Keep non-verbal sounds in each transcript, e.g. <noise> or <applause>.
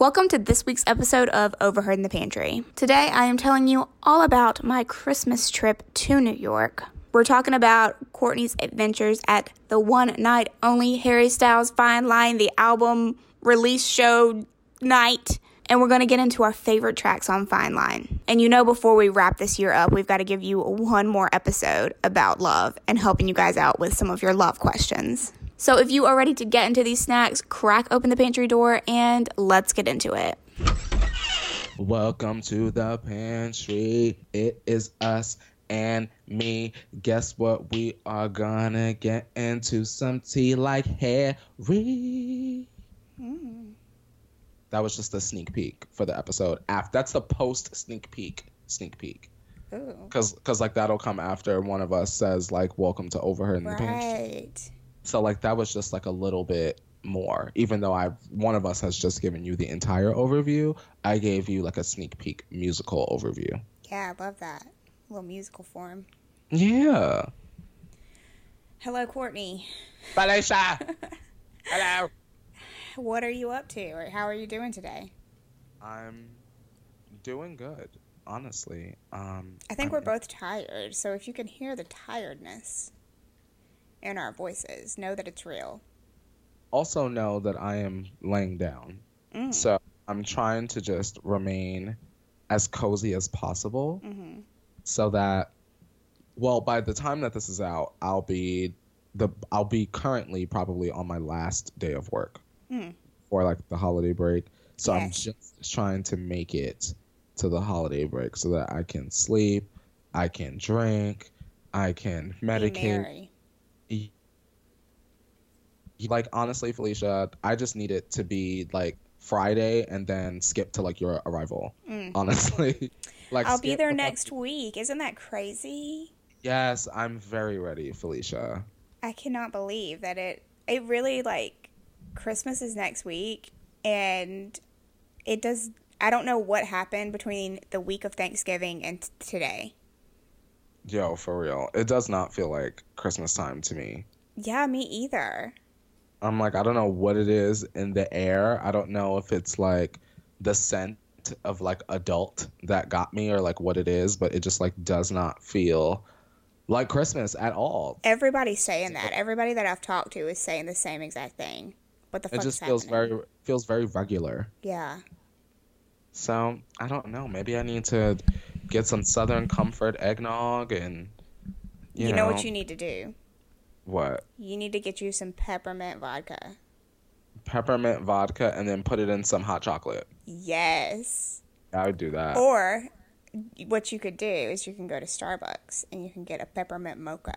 Welcome to this week's episode of Overheard in the Pantry. Today I am telling you all about my Christmas trip to New York. We're talking about Courtney's adventures at the one night only Harry Styles Fine Line, the album release show night. And we're going to get into our favorite tracks on Fine Line. And you know, before we wrap this year up, we've got to give you one more episode about love and helping you guys out with some of your love questions. So if you are ready to get into these snacks, crack open the pantry door and let's get into it. Welcome to the pantry. It is us and me. Guess what? We are gonna get into some tea like Harry. Mm. That was just a sneak peek for the episode. After that's the post sneak peek. Sneak peek. Because because like that'll come after one of us says like welcome to overheard in right. the pantry. So like that was just like a little bit more. Even though I one of us has just given you the entire overview, I gave you like a sneak peek musical overview. Yeah, I love that. A little musical form. Yeah. Hello, Courtney. Felicia. <laughs> Hello. What are you up to or how are you doing today? I'm doing good, honestly. Um I think I'm, we're both tired, so if you can hear the tiredness in our voices. Know that it's real. Also, know that I am laying down. Mm. So I'm trying to just remain as cozy as possible mm-hmm. so that, well, by the time that this is out, I'll be the I'll be currently probably on my last day of work mm. for like the holiday break. So yes. I'm just trying to make it to the holiday break so that I can sleep, I can drink, I can medicate like honestly, Felicia, I just need it to be like Friday and then skip to like your arrival. Mm. Honestly, <laughs> like I'll be there next week. Isn't that crazy? Yes, I'm very ready, Felicia. I cannot believe that it it really like Christmas is next week and it does I don't know what happened between the week of Thanksgiving and t- today. Yo, for real. It does not feel like Christmas time to me. Yeah, me either. I'm like, I don't know what it is in the air. I don't know if it's like the scent of like adult that got me or like what it is, but it just like does not feel like Christmas at all. Everybody's saying that. Everybody that I've talked to is saying the same exact thing. What the fuck? It just feels happening? very feels very regular. Yeah. So I don't know. Maybe I need to get some Southern Comfort eggnog and you, you know, know what you need to do. What? You need to get you some peppermint vodka. Peppermint vodka and then put it in some hot chocolate. Yes. I would do that. Or what you could do is you can go to Starbucks and you can get a peppermint mocha.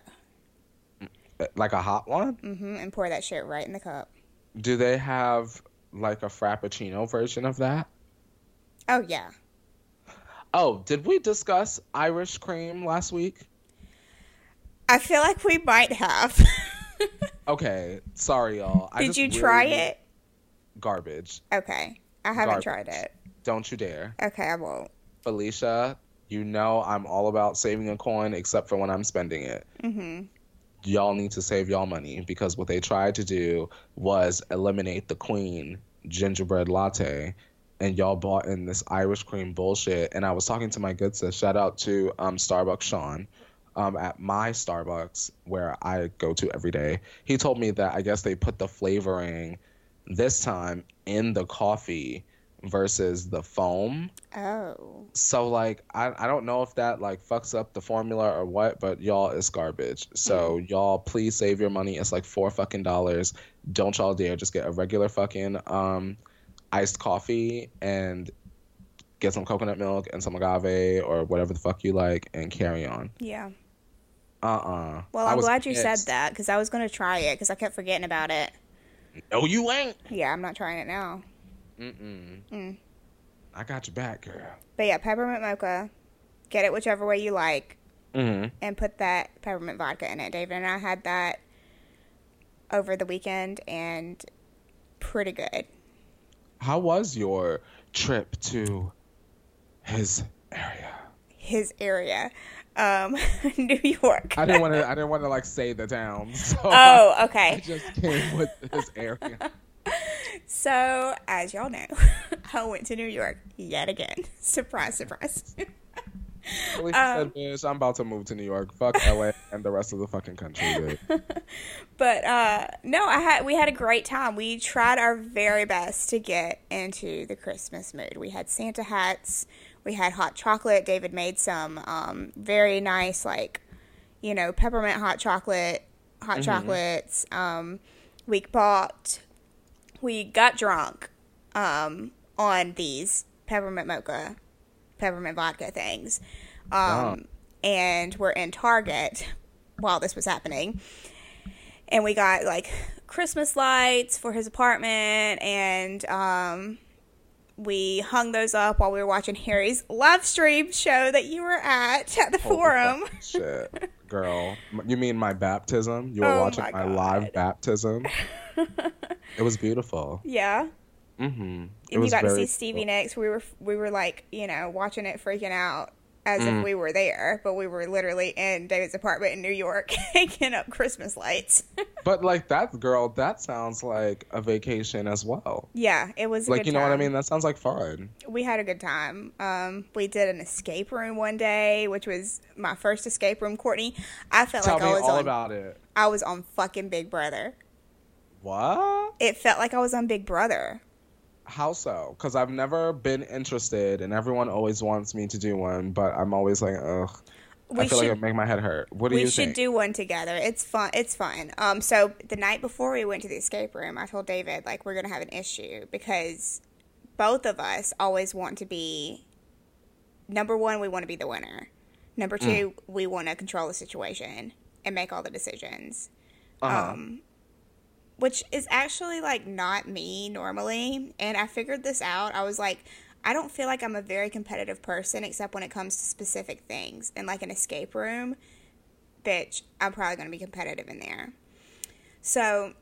Like a hot one? Mm-hmm. And pour that shit right in the cup. Do they have like a frappuccino version of that? Oh yeah. Oh, did we discuss Irish cream last week? I feel like we might have. <laughs> okay, sorry, y'all. I Did you really try it? Garbage. Okay, I haven't garbage. tried it. Don't you dare. Okay, I won't. Felicia, you know I'm all about saving a coin, except for when I'm spending it. Mm-hmm. Y'all need to save y'all money because what they tried to do was eliminate the queen gingerbread latte and y'all bought in this Irish cream bullshit. And I was talking to my good sis, shout out to um, Starbucks Sean, um, at my Starbucks where I go to every day. He told me that I guess they put the flavoring this time in the coffee versus the foam. Oh. So like I, I don't know if that like fucks up the formula or what, but y'all it's garbage. So mm. <laughs> y'all please save your money. It's like four fucking dollars. Don't y'all dare just get a regular fucking um iced coffee and get some coconut milk and some agave or whatever the fuck you like and carry on. Yeah. Uh-uh. Well, I'm glad you said that because I was gonna try it because I kept forgetting about it. No, you ain't. Yeah, I'm not trying it now. Mm-mm. Mm. I got your back, girl. But yeah, peppermint mocha. Get it whichever way you like, mm-hmm. and put that peppermint vodka in it. David and I had that over the weekend, and pretty good. How was your trip to his area? His area um, <laughs> New York. I didn't want to. I didn't want to like say the town. <laughs> So oh, okay. I <laughs> just came with this area. So, as y'all know, I went to New York yet again. Surprise, surprise. Um, said, bitch, I'm about to move to New York. Fuck LA and the rest of the fucking country, <laughs> but uh, no, I had we had a great time. We tried our very best to get into the Christmas mood. We had Santa hats. We had hot chocolate. David made some um, very nice, like, you know, peppermint hot chocolate, hot mm-hmm. chocolates. Um, we bought, we got drunk um, on these peppermint mocha peppermint vodka things. Um, And we're in Target while this was happening. And we got like Christmas lights for his apartment and um, we hung those up while we were watching Harry's live stream show that you were at at the Holy forum. Shit, <laughs> girl. You mean my baptism? You were oh watching my, my live baptism? <laughs> it was beautiful. Yeah. Mm-hmm. And you got to see Stevie cool. Nicks. We were we were like you know watching it, freaking out as mm. if we were there, but we were literally in David's apartment in New York, <laughs> hanging up Christmas lights. <laughs> but like that girl, that sounds like a vacation as well. Yeah, it was like you know time. what I mean. That sounds like fun. We had a good time. Um, we did an escape room one day, which was my first escape room. Courtney, I felt Tell like I was all on, about it. I was on fucking Big Brother. What? It felt like I was on Big Brother. How so? Because I've never been interested, and everyone always wants me to do one, but I'm always like, ugh. We I feel should, like it make my head hurt. What do you think? We should do one together. It's fun. It's fun. Um, so the night before we went to the escape room, I told David like we're gonna have an issue because both of us always want to be. Number one, we want to be the winner. Number mm. two, mm. we want to control the situation and make all the decisions. Uh-huh. Um, which is actually like not me normally. And I figured this out. I was like, I don't feel like I'm a very competitive person except when it comes to specific things. And like an escape room, bitch, I'm probably going to be competitive in there. So.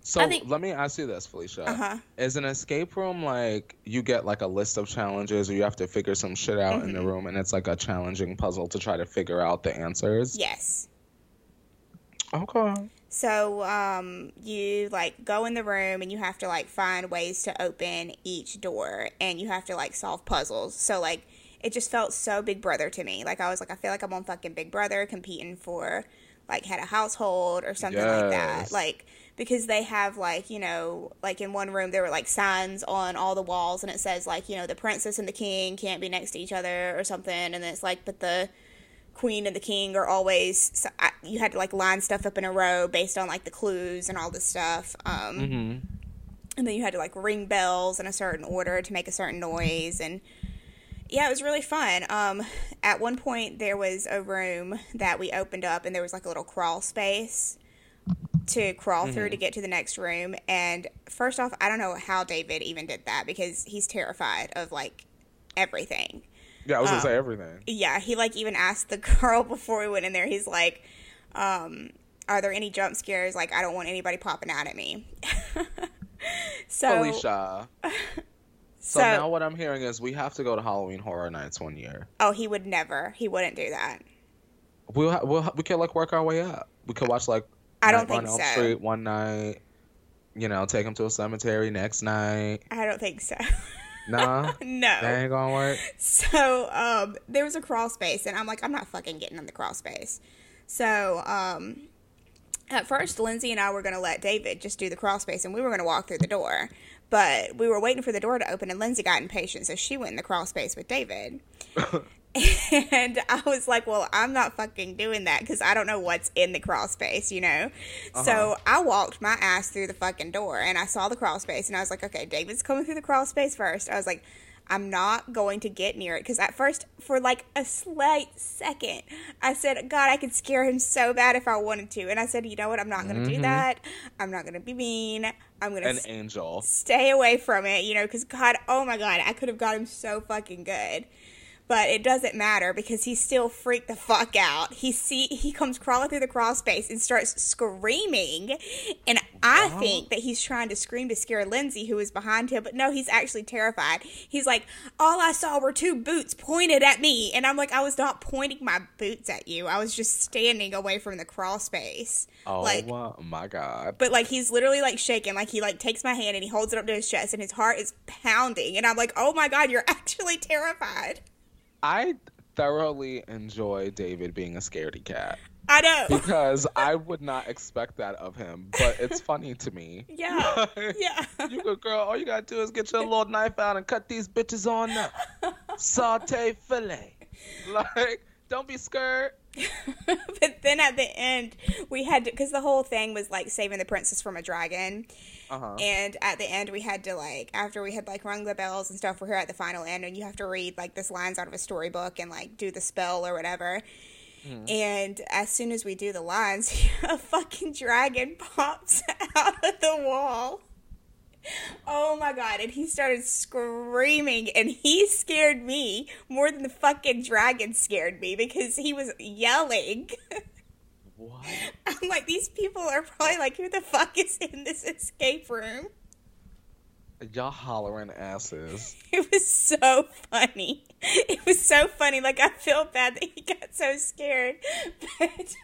So think, let me ask you this, Felicia. Uh-huh. Is an escape room like you get like a list of challenges or you have to figure some shit out mm-hmm. in the mm-hmm. room and it's like a challenging puzzle to try to figure out the answers? Yes. Okay. So um, you like go in the room and you have to like find ways to open each door and you have to like solve puzzles. So like it just felt so Big Brother to me. Like I was like I feel like I'm on fucking Big Brother competing for like head of household or something yes. like that. Like because they have like you know like in one room there were like signs on all the walls and it says like you know the princess and the king can't be next to each other or something and then it's like but the queen and the king are always so I, you had to like line stuff up in a row based on like the clues and all this stuff um, mm-hmm. and then you had to like ring bells in a certain order to make a certain noise and yeah it was really fun um, at one point there was a room that we opened up and there was like a little crawl space to crawl mm-hmm. through to get to the next room and first off i don't know how david even did that because he's terrified of like everything yeah, I was gonna say um, everything. Yeah, he like even asked the <laughs> girl before we went in there. He's like, um, "Are there any jump scares? Like, I don't want anybody popping out at me." <laughs> so, Alicia. <laughs> So, so, now what I'm hearing is we have to go to Halloween Horror Nights one year. Oh, he would never. He wouldn't do that. We'll, ha- we'll we could like work our way up. We could watch like I don't think so. Street one night. You know, take him to a cemetery next night. I don't think so. Nah. <laughs> no. That ain't gonna work. So um, there was a crawl space, and I'm like, I'm not fucking getting in the crawl space. So um, at first, Lindsay and I were gonna let David just do the crawl space, and we were gonna walk through the door. But we were waiting for the door to open, and Lindsay got impatient, so she went in the crawl space with David. <laughs> <laughs> and I was like, well, I'm not fucking doing that because I don't know what's in the crawl space, you know? Uh-huh. So I walked my ass through the fucking door and I saw the crawl space and I was like, okay, David's coming through the crawl space first. I was like, I'm not going to get near it because at first, for like a slight second, I said, God, I could scare him so bad if I wanted to. And I said, you know what? I'm not going to mm-hmm. do that. I'm not going to be mean. I'm going to an s- angel stay away from it, you know, because God, oh my God, I could have got him so fucking good. But it doesn't matter because he still freaked the fuck out. He see he comes crawling through the crawl space and starts screaming, and I Wow. think that he's trying to scream to scare Lindsay, who is behind him, but no, he's actually terrified. He's like, "All I saw were two boots pointed at me," and I'm like, "I was not pointing my boots at you. I was just standing away from the crawl space." Oh like, my god. but like he's literally like shaking, like he like takes my hand and he holds it up to his chest, and his heart is pounding, and I'm like, "Oh my god, you're <laughs> actually terrified." I thoroughly enjoy David being a scaredy cat I know. because I would not expect that of him, but it's funny to me. <laughs> Yeah. <laughs> Yeah. you good girl, all you gotta do is get your little knife out and cut these bitches on up. <laughs> Saute filet. Like, don't be scared. <laughs> but then at the end, we had to, because the whole thing was like saving the princess from a dragon. Uh-huh. And at the end, we had to like, after we had like rung the bells and stuff, we're here at the final end, and you have to read like this lines out of a storybook and like do the spell or whatever. And as soon as we do the lines, <laughs> a fucking dragon pops <laughs> out of the wall. Oh my god, and he started screaming and he scared me more than the fucking dragon scared me because he was yelling. What? I'm like, these people are probably like, who the fuck is in this escape room? Y'all hollering asses. <laughs> It was so funny. It was so funny. Like, I feel bad that he got so scared. <laughs> But,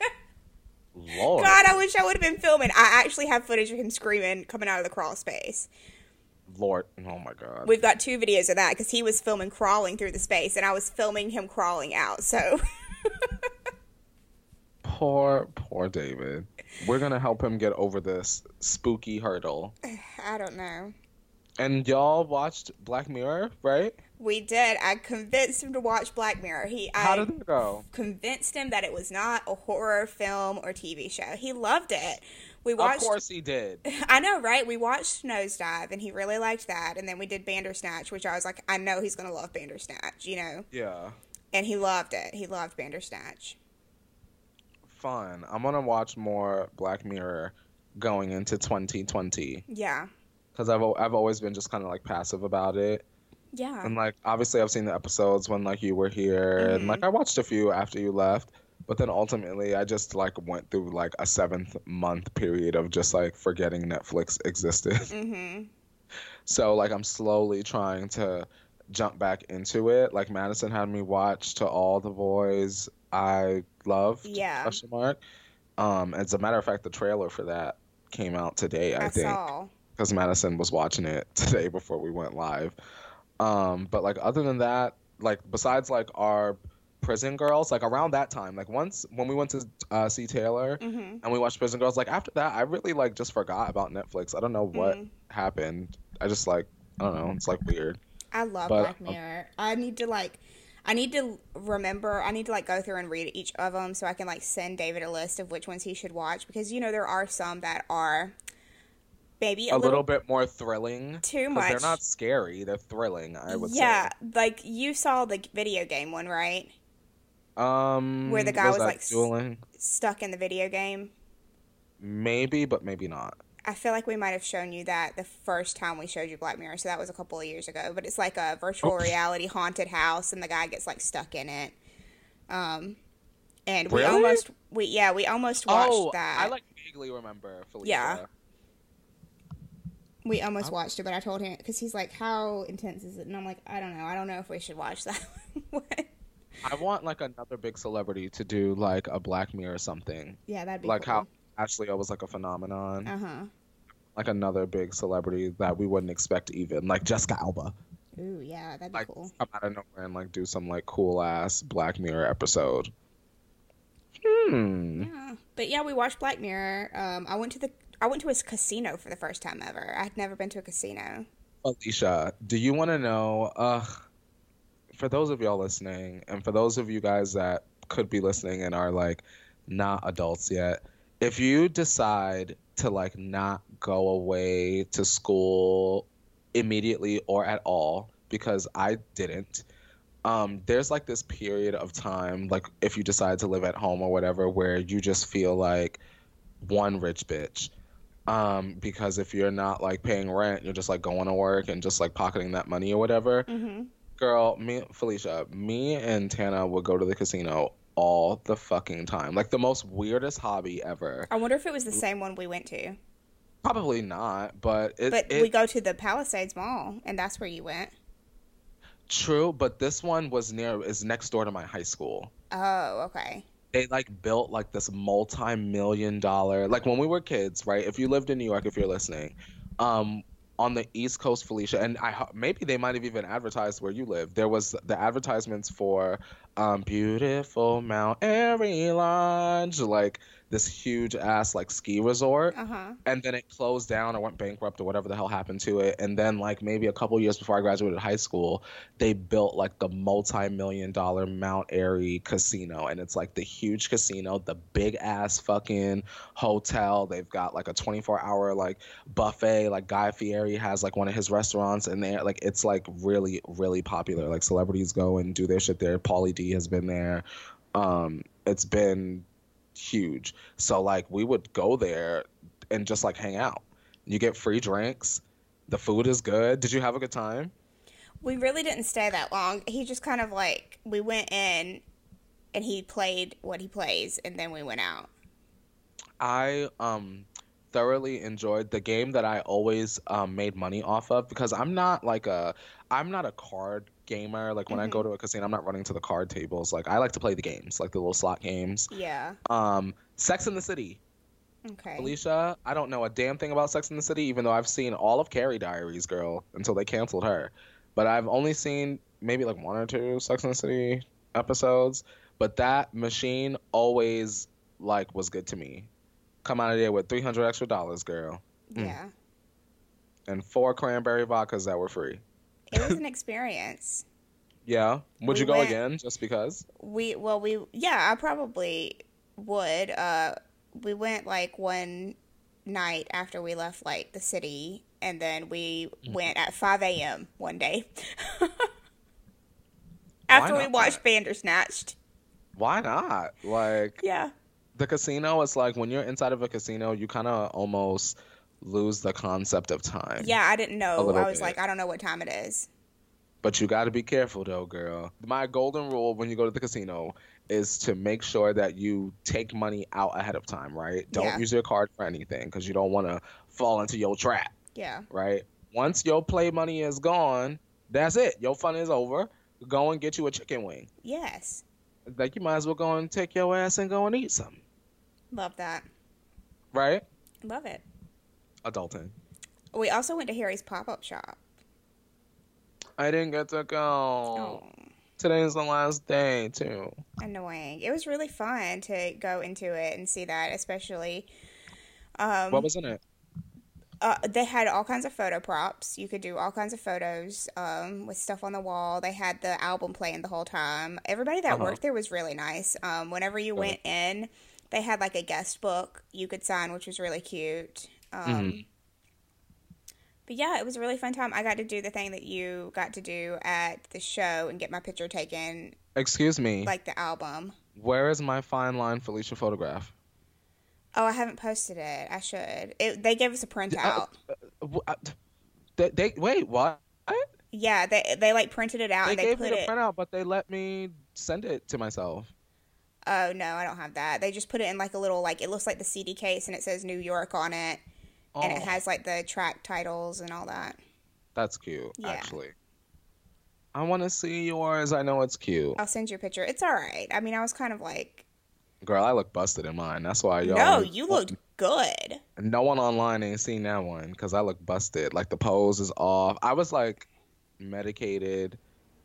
Lord. God, I wish I would have been filming. I actually have footage of him screaming coming out of the crawl space. Lord. Oh my god. We've got two videos of that because he was filming crawling through the space and I was filming him crawling out. So, <laughs> Poor, poor David. We're gonna help him get over this spooky hurdle. <sighs> I don't know. And y'all watched Black Mirror, right? We did. I convinced him to watch Black Mirror. He, How I, did it go? convinced him that it was not a horror film or TV show. He loved it. We watched Of course he did. <laughs> I know, right? We watched Nosedive, and he really liked that. And then we did Bandersnatch, which I was like, I know he's gonna love Bandersnatch, you know. Yeah. And he loved it. He loved Bandersnatch. Fun. I'm gonna watch more Black Mirror going into 2020 Yeah, because I've I've always been just kind of like passive about it. yeah, And like obviously I've seen the episodes when like you were here and Mhm. like I watched a few after you left, but then ultimately I just like went through like a seventh month period of just like forgetting Netflix existed. <laughs> mm-hmm. So like I'm slowly trying to jump back into it. Like Madison had me watch to all the boys I loved. Yeah. Question mark. Um, as a matter of fact, the trailer for that came out today. I, I, think saw. Because Madison was watching it <laughs> today before we went live. Um, but like other than that, like besides like our prison girls, like around that time, like once when we went to uh, see Taylor Mm-hmm. and we watched Prison Girls, like after that, I really like just forgot about Netflix. I don't know what Mhm. happened. I just like I don't know. It's like weird. I love But- Black Mirror. I need to like, I need to remember. I need to like go through and read each of them so I can like send David a list of which ones he should watch because you know there are some that are maybe a, a little, bit more thrilling. Too much. They're not scary. They're thrilling. I would yeah, like you saw the video game one, right? Um, Where the guy was was, like, dueling. Stuck in the video game. Maybe, but maybe not. I feel like we might have shown you that the first time we showed you Black Mirror, so that was a couple of years ago. But it's like a virtual Oops. reality haunted house, and the guy gets like stuck in it. Um, and we Really? almost we yeah we almost watched oh, that. I like vaguely remember. Felicia. Yeah. We almost Oh. watched it, but I told him because he's like, "How intense is it?" And I'm like, "I don't know. I don't know if we should watch that." <laughs> one." I want like another big celebrity to do like a Black Mirror or something. yeah, that'd be like cool. how Ashley O was like a phenomenon. Uh huh. Like another big celebrity that we wouldn't expect even. Like Jessica Alba. Ooh, yeah, that'd be Like cool. come out of nowhere and like do some like cool ass Black Mirror episode. Hmm. Yeah, but yeah, we watched Black Mirror. Um, I went to the I went to a casino for the first time ever. I'd never been to a casino. Alicia, do you want to know? Uh, for those of y'all listening, and for those of you guys that could be listening and are like not adults yet, if you decide to like not go away to school immediately or at all, because I didn't, um, there's like this period of time, like if you decide to live at home or whatever, where you just feel like one rich bitch um because if you're not like paying rent you're just like going to work and just like pocketing that money or whatever Mm-hmm. Girl, me Felicia, me and Tana would go to the casino all the fucking time. Like the most weirdest hobby ever. I wonder if it was the same one we went to. Probably not, but it, But it we go to the Palisades Mall, and that's where you went. true, but this one was near is next door to my high school. Oh, okay. They like built like this multi-million dollar like when we were kids, right? If you lived in New York, if you're listening, um on the East Coast, Felicia, and I maybe they might have even advertised where you live. There was the advertisements for um, beautiful Mount Airy Lodge, like this huge ass like ski resort, Uh huh. and then it closed down or went bankrupt or whatever the hell happened to it. And then like maybe a couple years before I graduated high school, they built like the multi-million dollar Mount Airy casino, and it's like the huge casino, the big ass fucking hotel. They've got like a 24-hour like buffet. Like Guy Fieri has like one of his restaurants, and they like it's like really really popular. Like celebrities go and do their shit there. Pauly D has been there. Um, it's been huge. So like we would go there and just like hang out. You get free drinks. The food is good. Did you have a good time? We really didn't stay that long. He just kind of like we went in, and he played what he plays, and then we went out. I um thoroughly enjoyed the game that I always um, made money off of because I'm not like a I'm not a card gamer. Like when I go to a casino, I'm not running to the card tables. Like I like to play the games, like the little slot games. Yeah. Um, Sex in the City. Okay. Alicia, I don't know a damn thing about Sex in the City, even though I've seen all of Carrie Diaries, girl, until they canceled her. But I've only seen maybe like one or two Sex in the City episodes. But that machine always like was good to me. Come out of there with three hundred extra dollars, girl, Yeah. and four cranberry vodkas that were free. It was an <laughs> experience. Yeah, would We you go went- again just because? We well we yeah I probably would. Uh, we went like one night after we left like the city, and then we went at five a.m. one day. <laughs> after we watched Bandersnatched. Why not? Like Yeah. the casino is like when you're inside of a casino, you kind of almost lose the concept of time. Yeah, I didn't know. I was bit. like, I don't know what time it is. But you got to be careful though, girl. My golden rule when you go to the casino is to make sure that you take money out ahead of time, right? Don't Yeah. use your card for anything because you don't want to fall into your trap, Yeah. right? Once your play money is gone, that's it. Your fun is over. Go and get you a chicken wing. Yes. Like you might as well go and take your ass and go and eat something, Love that. right? Love it. Adulting. We also went to Harry's pop up shop. I didn't get to go. Oh, Today's the last day too. annoying. It was really fun to go into it and see that, especially. Um, What was in it? uh, they had all kinds of photo props. You could do all kinds of photos um, with stuff on the wall. They had the album playing the whole time. Everybody that Uh-huh. worked there was really nice. Um, whenever you went in, they had like a guest book you could sign, which was really cute. Um, Mhm. But yeah, it was a really fun time. I got to do the thing that you got to do at the show and get my picture taken, Excuse me. like the album. Where is my fine line Felicia photograph? Oh, I haven't posted it. I should. It, they gave us a printout. Wh- uh, They, they wait, what? yeah, they they like printed it out They and they gave me the it. printout, but they let me send it to myself. Oh no, I don't have that. They just put it in like a little like it looks like the CD case and it says New York on it and it Oh, has like the track titles and all that. That's cute, Yeah. actually. I want to see yours. I know it's cute. I'll send you a picture. It's all right. I mean, I was kind of like, Girl, I look busted in mine. That's why y'all. no, you looked good. No one online ain't seen that one because I look busted. Like the pose is off. I was like medicated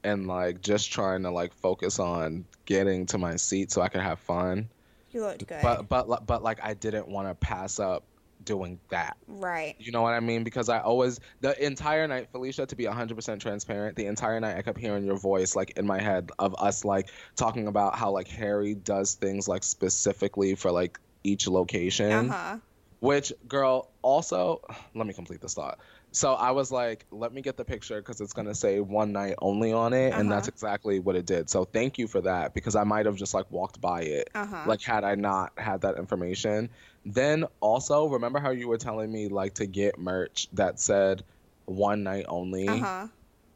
and like just trying to like focus on getting to my seat so I could have fun. You looked good. But but but like I didn't want to pass up doing that. right. You know what I mean? Because I always the entire night, Felicia, to be 100% transparent, the entire night I kept hearing your voice like in my head of us like talking about how like Harry does things like specifically for like each location. Uh huh. Which, girl, also, let me complete this thought. So I was like, let me get the picture because it's going to say one night only on it. And that's Uh-huh. exactly what it did. So thank you for that because I might have just like walked by it, Uh huh. like, had I not had that information. Then also, remember how you were telling me like to get merch that said one night only? Uh huh.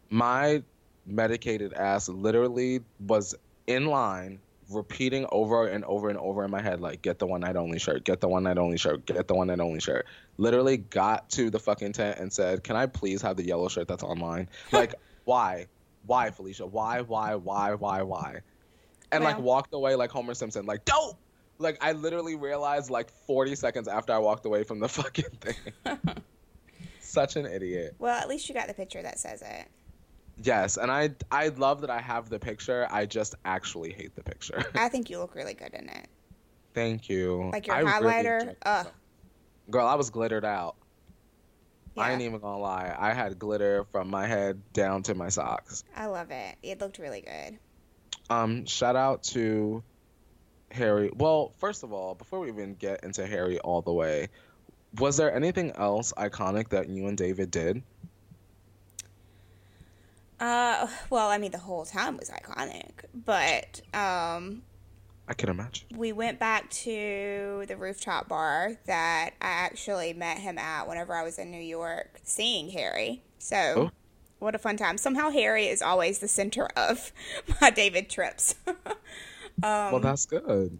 My medicated ass literally was in line repeating over and over and over in my head like get the one night only shirt. Get the one night only shirt. Get the one night only shirt. Literally got to the fucking tent and said can i please have the yellow shirt that's online? <laughs> Like why? Why felicia? Why why why why why? And like walked away like homer simpson. Like don't! Like i literally realized like 40 seconds after i walked away from the <laughs> fucking thing. <laughs> Such an idiot. Well, at least you got the picture that says it. Yes and i i love that i have the picture i just actually hate the picture <laughs> I think you look really good in it. Thank you. Like your I highlighter. Ugh. Girl, I was glittered out. I Yeah, ain't even gonna lie. I had glitter from my head down to my socks. I love it. It looked really good. Um, shout out to Harry. Well, first of all, before we even get into Harry all the way, was there anything else iconic that you and David did? Uh, well, I mean, the whole time was iconic, but um, I can imagine. we went back to the rooftop bar that I actually met him at whenever I was in New York seeing Harry. So, Oh. what a fun time. Somehow, Harry is always the center of <laughs> my David trips. <laughs> Um, well, that's good.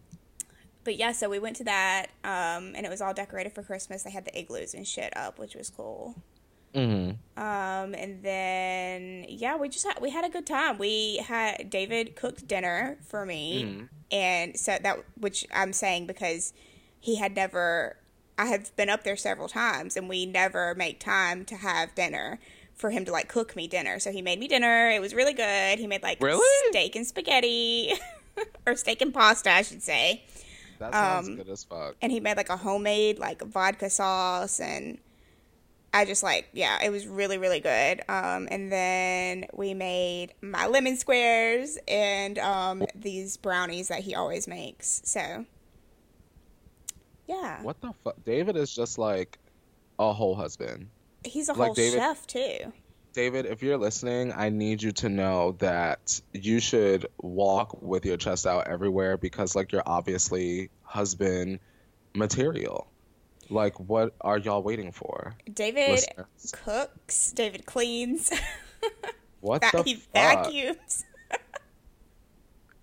but yeah, so we went to that, um, and it was all decorated for Christmas. They had the igloos and shit up, which was cool. hmm Um, and then yeah, we just had we had a good time. We had David cooked dinner for me, Mhm. and so that which I'm saying because he had never. I have been up there several times, and we never make time to have dinner for him to like cook me dinner. So he made me dinner. It was really good. He made like Really? steak and spaghetti, <laughs> or steak and pasta, I should say. That sounds Um, good as fuck. And he made like a homemade like vodka sauce and I just like yeah, it was really really good. Um, and then we made my lemon squares and um, these brownies that he always makes. So yeah, What the fuck? David is just like a whole husband. he's a like whole David- chef too. David, if you're listening, I need you to know that you should walk with your chest out everywhere because, like, you're obviously husband material. Like, what are y'all waiting for? David Listeners. cooks. David cleans. <laughs> What Va- the he fuck? vacuums.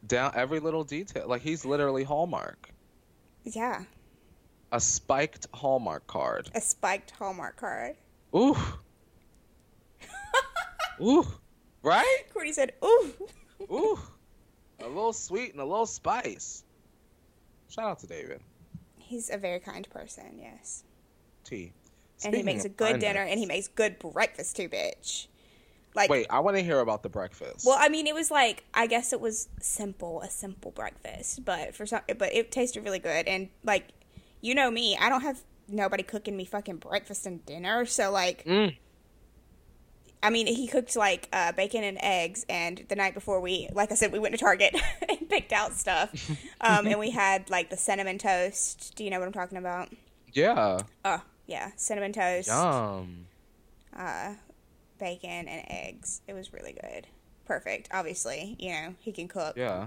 Down every little detail. Like, he's literally Hallmark. Yeah, A spiked Hallmark card. a spiked Hallmark card. Ooh. <laughs> Ooh. Right? Courtney said, "Ooh." Ooh. A little sweet and a little spice. Shout out to David. He's a very kind person. Yes. T. and he makes a good kindness- dinner and he makes good breakfast too, bitch. Like, Wait, I want to hear about the breakfast. well, I mean, it was like I guess it was simple, a simple breakfast, but for some, but it tasted really good. And like, you know me, I don't have nobody cooking me fucking breakfast and dinner, so like, Mm. I mean, he cooked like uh, bacon and eggs, and the night before we, like I said, we went to Target <laughs> and picked out stuff, um, and we <laughs> had like the cinnamon toast. Do you know what I'm talking about? Yeah. Oh, yeah, cinnamon toast. Yum. uh, bacon and eggs. It was really good. Perfect. Obviously, you know, he can cook. Yeah.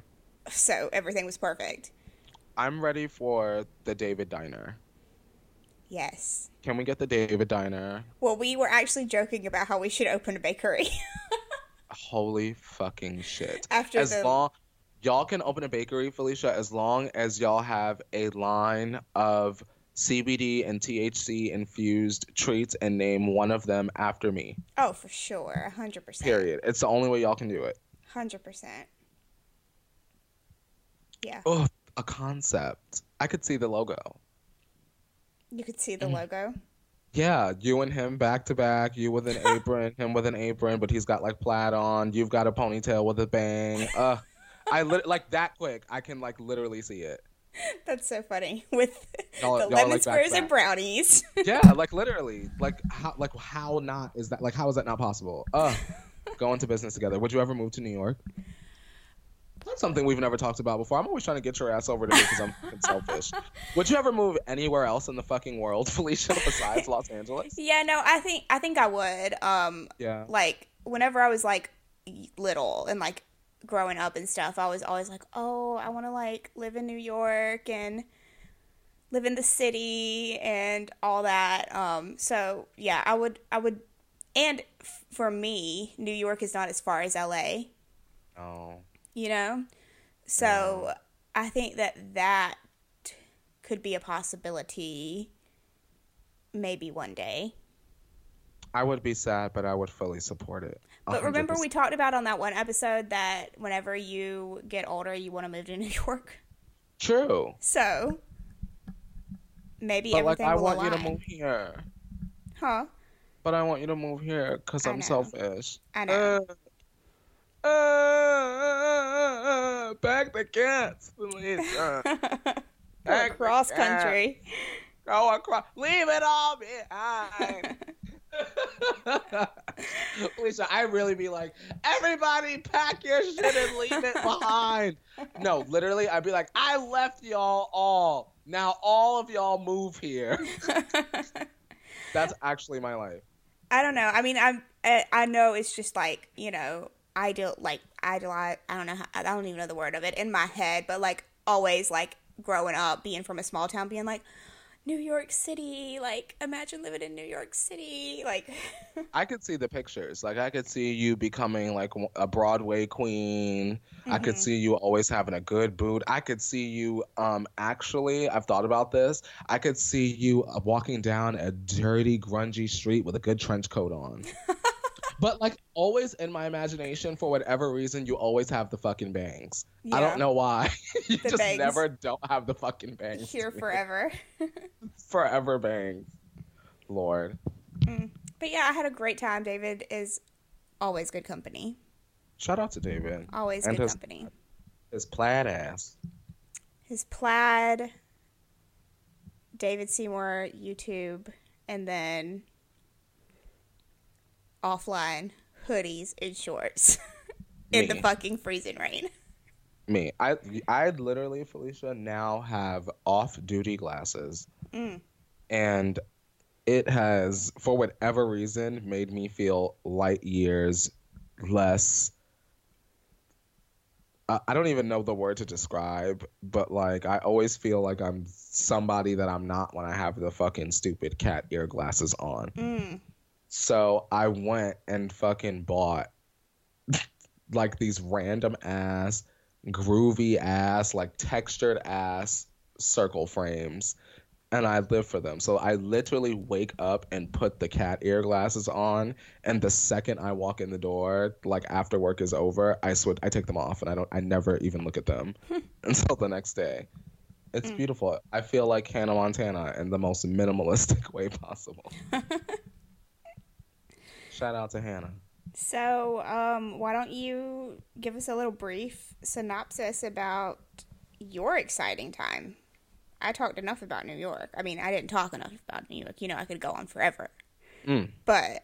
So everything was perfect. I'm ready for the David Diner. Yes. Can we get the David Diner? Well, we were actually joking about how we should open a bakery. <laughs> Holy fucking shit. After as the- long y'all can open a bakery, Felicia, as long as y'all have a line of CBD and THC infused treats and name one of them after me. oh, for sure. 100%. Period. It's the only way y'all can do it. 100%. Yeah. Oh, a concept. I could see the logo. You could see the Mm. logo. Yeah, you and him back to back. You with an <laughs> apron, him with an apron, but he's got like plaid on. You've got a ponytail with a bang. Uh, I <laughs> lit like that quick. I can like literally see it. That's so funny. <laughs> With Y'all- the y'all lemon like squares and brownies. Yeah, like literally. Like how like how not is that like how is that not possible? Uh, go into business together. Would you ever move to New York? That's something we've never talked about before. I'm always trying to get your ass over to me because I'm fucking selfish. <laughs> Would you ever move anywhere else in the fucking world, <laughs> Felicia, besides Los Angeles? yeah, no, I think I think I would. Um Yeah. like whenever I was like little and like growing up and stuff, I was always like, "Oh, I want to like live in New York and live in the city and all that." Um so, yeah, I would I would And f- for me, New York is not as far as LA, Oh. You know? So I think that that could be a possibility maybe one day. I would be sad, but I would fully support it. But remember, we talked about on that one episode that whenever you get older, you want to move to <laughs> New York. True. So maybe But like, everything I will want align. you to move here. Huh? But I want you to move here because I'm know. selfish. I know. Uh, uh, back the cats, please. Uh, cross country. go across. Leave it all behind. <laughs> <laughs> Lisa, I really be like, everybody pack your shit and leave it behind. No, literally, I'd be like, I left y'all all. Now all of y'all move here. <laughs> That's actually my life. I don't know. I mean, I'm. I know it's just like you know, ideal, like idolize. I don't know. How, I don't even know the word of it in my head, but like always, like growing up, being from a small town, being like New York City. Like imagine living in New York City. Like <laughs> I could see the pictures. Like I could see you becoming like a Broadway queen. I could Mhm. see you always having a good boot. I could see you um actually, I've thought about this. I could see you uh, walking down a dirty grungy street with a good trench coat on. <laughs> but like always in my imagination for whatever reason you always have the fucking bangs. I don't know why. <laughs> you The just bangs. never don't have the fucking bangs. here forever. <laughs> <laughs> Forever bangs. Lord. Mm. but yeah, I had a great time. David is always good company. Shout out to David. Always And good his- company. His plaid ass. his plaid, David Seymour YouTube, and then offline hoodies and shorts <laughs> in the fucking freezing rain. me. I I literally, Felicia, now have off-duty glasses, Mm. and it has, for whatever reason, made me feel light years less. I I don't even know the word to describe, but like I always feel like I'm somebody that I'm not when I have the fucking stupid cat ear glasses on. Mm. So I went and fucking bought <laughs> like these random ass, groovy ass, like textured ass circle frames. And I live for them. So I literally wake up and put the cat ear glasses on. And the second I walk in the door, like after work is over, I switch I take them off and I don't I never even look at them <laughs> until the next day. It's Mm. beautiful. I feel like Hannah Montana in the most minimalistic <laughs> way possible. Shout out to Hannah. So, um, why don't you give us a little brief synopsis about your exciting time? I talked enough about New York. I mean, I didn't talk enough about New York. You know, I could go on forever. Mm. But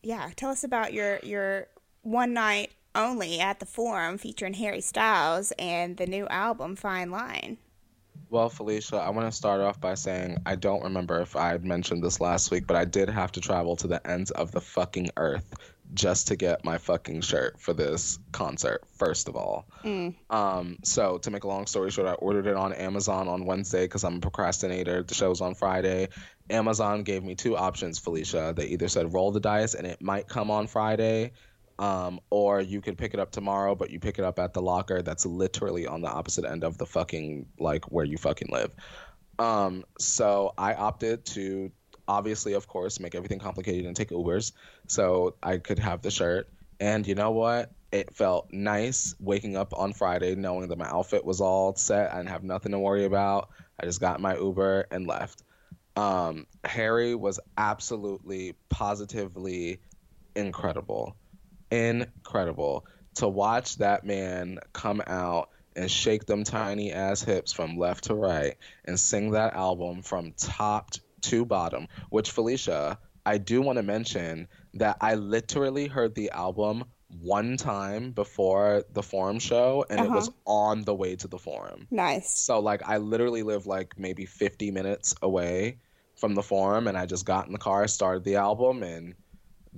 yeah, tell us about your your one night only at the Forum featuring Harry Styles and the new album Fine Line. Well, Felicia, I want to start off by saying I don't remember if I had mentioned this last week, but I did have to travel to the ends of the fucking earth just to get my fucking shirt for this concert, first of all. Mm. Um, so to make a long story short, I ordered it on Amazon on Wednesday because I'm a procrastinator. The show's on Friday. Amazon gave me two options, Felicia. They either said roll the dice and it might come on Friday, um, or you could pick it up tomorrow, but you pick it up at the locker that's literally on the opposite end of the fucking like where you fucking live. Um, so I opted to obviously, of course, make everything complicated and take Ubers so I could have the shirt. And you know what? It felt nice waking up on Friday knowing that my outfit was all set. and have nothing to worry about. I just got my Uber and left. Um, Harry was absolutely, positively incredible. Incredible. To watch that man come out and shake them tiny ass hips from left to right and sing that album from top to bottom, which Felicia, I do want to mention that I literally heard the album one time before the forum show and it was uh-huh. on the way to the forum. Nice. So like I literally live like maybe 50 minutes away from the forum and I just got in the car, started the album and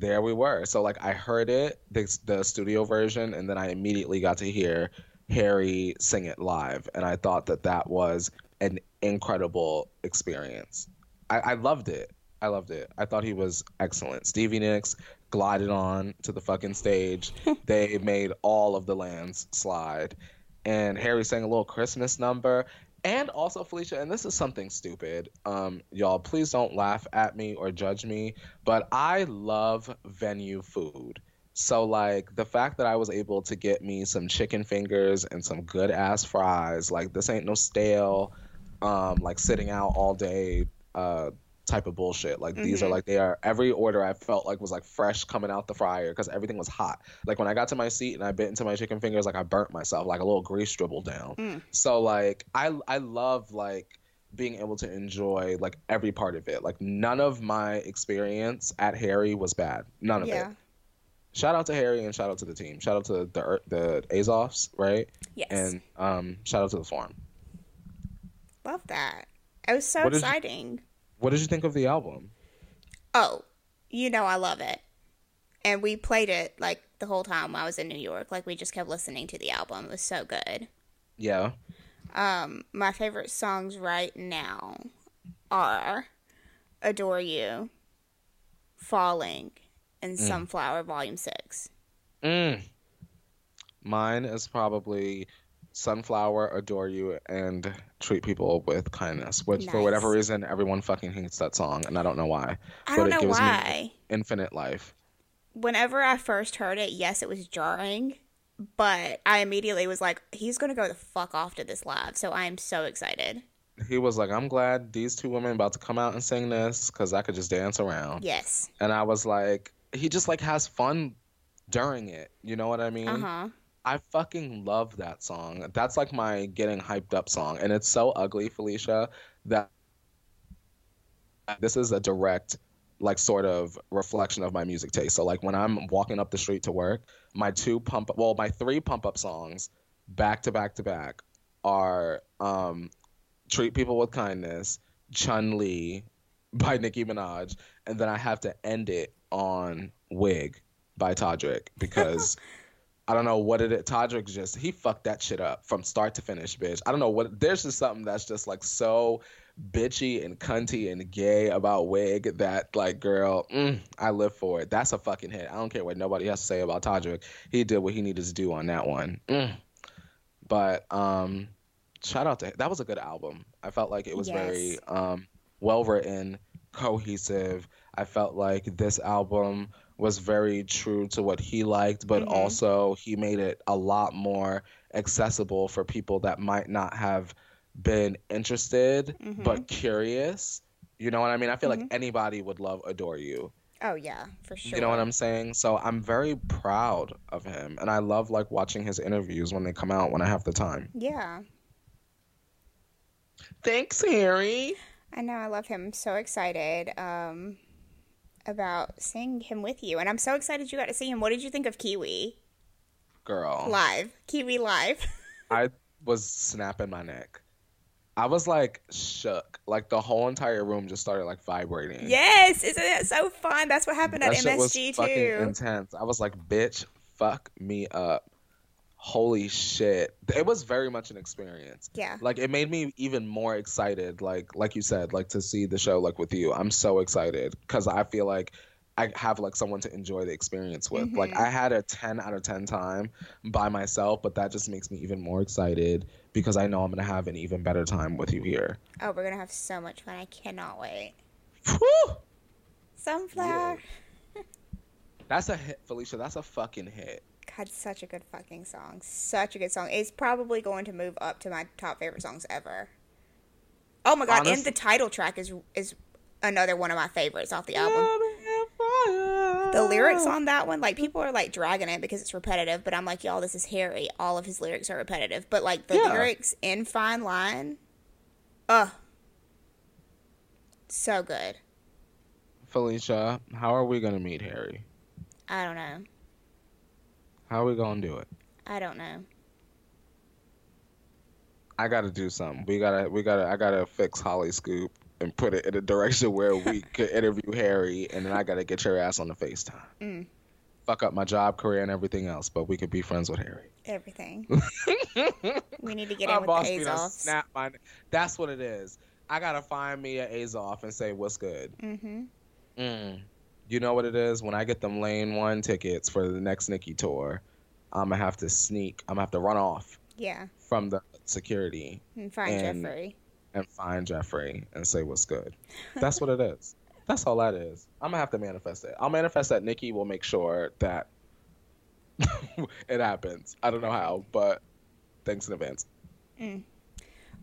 there we were. So like I heard it, the, the studio version and then I immediately got to hear Harry sing it live and I thought that that was an incredible experience. I, I loved it. I loved it. I thought he was excellent. Stevie Nicks glided on to the fucking stage. <laughs> they made all of the lands slide. And Harry sang a little Christmas number. And also Felicia, and this is something stupid. Um, y'all, please don't laugh at me or judge me, but I love venue food. So like the fact that I was able to get me some chicken fingers and some good ass fries, like this ain't no stale, um, like sitting out all day, uh, type of bullshit. Like mm-hmm. these are mm-hmm. like they are every order I felt like was like fresh coming out the fryer because everything was hot. Like when I got to my seat and I bit into my chicken fingers, like I burnt myself, like a little grease dribbled down. Mm. So like I I love like being able to enjoy like every part of it. Like none of my experience at Harry was bad. None of yeah. it. Shout out to Harry and shout out to the team. Shout out to the the Azoffs, right? Yes. And um, shout out to the Forum. Love that. It was so what exciting. What did you think of the album? Oh, you know I love it. And we played it like the whole time I was in New York. Like we just kept listening to the album. It was so good. Yeah. Um, my favorite songs right now are Adore You, Falling, and mm. Sunflower Volume 6. Mm. Mine is probably Sunflower, Adore You, and Treat People with Kindness, which nice. for whatever reason everyone fucking hates that song, and I don't know why. I but don't know it gives why. Me infinite life. Whenever I first heard it, yes, it was jarring, but I immediately was like, he's gonna go the fuck off to this live, so I am so excited. He was like, I'm glad these two women about to come out and sing this because I could just dance around. Yes. And I was like, he just like has fun during it. You know what I mean? Uh huh I fucking love that song. That's like my getting hyped up song. And it's so ugly, Felicia, that this is a direct like sort of reflection of my music taste. So like when I'm walking up the street to work, my two pump well, my three pump up songs back to back to back are um Treat People with Kindness, Chun Li by Nicki Minaj, and then I have to end it on Wig by Todrick <laughs> because I don't know what it is. Todrick just he fucked that shit up from start to finish, bitch. I don't know what there's just something that's just like so bitchy and cunty and gay about Wig that like girl, mm, I live for it. That's a fucking hit. I don't care what nobody has to say about Todrick. He did what he needed to do on that one. Mm. But um shout out to that was a good album. I felt like it was yes. very um well written, cohesive. I felt like this album was very true to what he liked, but mm-hmm. also he made it a lot more accessible for people that might not have been interested mm-hmm. but curious. You know what I mean? I feel mm-hmm. like anybody would love Adore You. Oh yeah, for sure. You know what I'm saying? So I'm very proud of him and I love like watching his interviews when they come out when I have the time. Yeah. Thanks, Harry. I know I love him. I'm so excited. Um about seeing him with you, and I'm so excited you got to see him. What did you think of Kiwi? Girl, live Kiwi live. <laughs> I was snapping my neck. I was like shook. Like the whole entire room just started like vibrating. Yes, isn't it so fun? That's what happened that at MSG too. Intense. I was like, bitch, fuck me up holy shit. It was very much an experience. Yeah. Like it made me even more excited like like you said like to see the show like with you. I'm so excited because i feel like i have like someone to enjoy the experience with. Mm-hmm. like i had a 10 out of 10 time by myself but that just makes me even more excited because i know i'm gonna have an even better time with you here. Oh we're gonna have so much fun. I cannot wait. Whew! sunflower. Yeah. that's a hit felicia. That's a fucking hit had such a good fucking song. Such a good song. It's probably going to move up to my top favorite songs ever. Oh my god! Honest- and the title track is is another one of my favorites off the album. The lyrics on that one, like people are like dragging it because it's repetitive, but I'm like, y'all, this is Harry. All of his lyrics are repetitive, but like the yeah. lyrics in Fine Line, uh, so good. Felicia, how are we gonna meet Harry? I don't know. How are we gonna do it? I don't know. I gotta do something. We gotta, we gotta, I gotta fix Hollyscoop and put it in a direction where we <laughs> could interview Harry, and then I gotta get your ass on the FaceTime. Mm. Fuck up my job, career, and everything else, but we could be friends with Harry. Everything. <laughs> we need to get my in with the Azoffs. Snap my. That's what it is. I gotta find me an Azoff and say what's good. Mm-hmm. Mm. You know what it is? When I get them lane one tickets for the next Nicki tour, I'm gonna have to sneak. I'm gonna have to run off Yeah. from the security And find And- Jeffrey. and find Jeffrey and say what's good. That's what it is. <laughs> That's all that is. I'm gonna have to manifest it. I'll manifest that Nicki will make sure that <laughs> it happens. I don't know how, but thanks in advance. Mm.